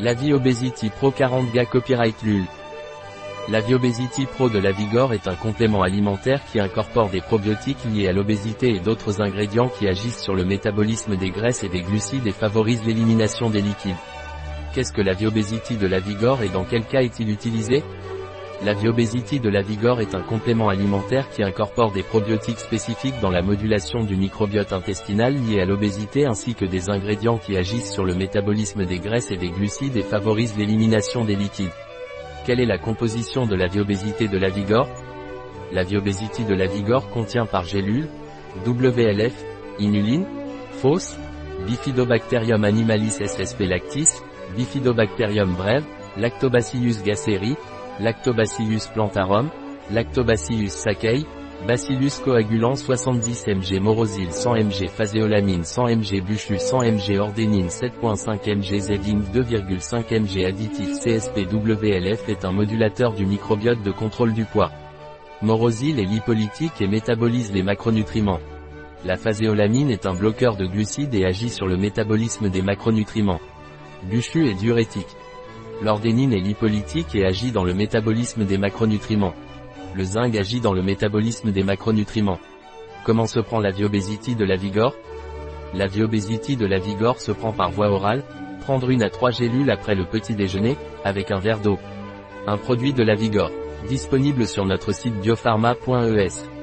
La Vie Obesity Pro 40 Ga Copyright LUL. La Vie Obesity Pro de la Vigor est un complément alimentaire qui incorpore des probiotiques liés à l'obésité et d'autres ingrédients qui agissent sur le métabolisme des graisses et des glucides et favorisent l'élimination des liquides. Qu'est-ce que la Vie Obesity de la Vigor et dans quel cas est-il utilisé? La Viobésity de la Vigor est un complément alimentaire qui incorpore des probiotiques spécifiques dans la modulation du microbiote intestinal lié à l'obésité ainsi que des ingrédients qui agissent sur le métabolisme des graisses et des glucides et favorisent l'élimination des liquides. Quelle est la composition de la Viobésité de la Vigor? La Viobésity de la Vigor contient par gélule, WLF, inuline, fausse, Bifidobacterium animalis ssp lactis, Bifidobacterium brève, Lactobacillus gasseri, Lactobacillus plantarum, Lactobacillus sakei, Bacillus coagulant 70 mg morosil 100 mg phaséolamine 100 mg buchu 100 mg ordénine 7.5 mg zeding 2,5 mg additif CSPWLF est un modulateur du microbiote de contrôle du poids. Morosil est lipolytique et métabolise les macronutriments. La phaséolamine est un bloqueur de glucides et agit sur le métabolisme des macronutriments. Buchu est diurétique. L'ordénine est lipolytique et agit dans le métabolisme des macronutriments. Le zinc agit dans le métabolisme des macronutriments. Comment se prend la viobésity de la Vigor? La viobésity de la Vigor se prend par voie orale, prendre une à trois gélules après le petit déjeuner, avec un verre d'eau. Un produit de la Vigor. Disponible sur notre site biopharma.es.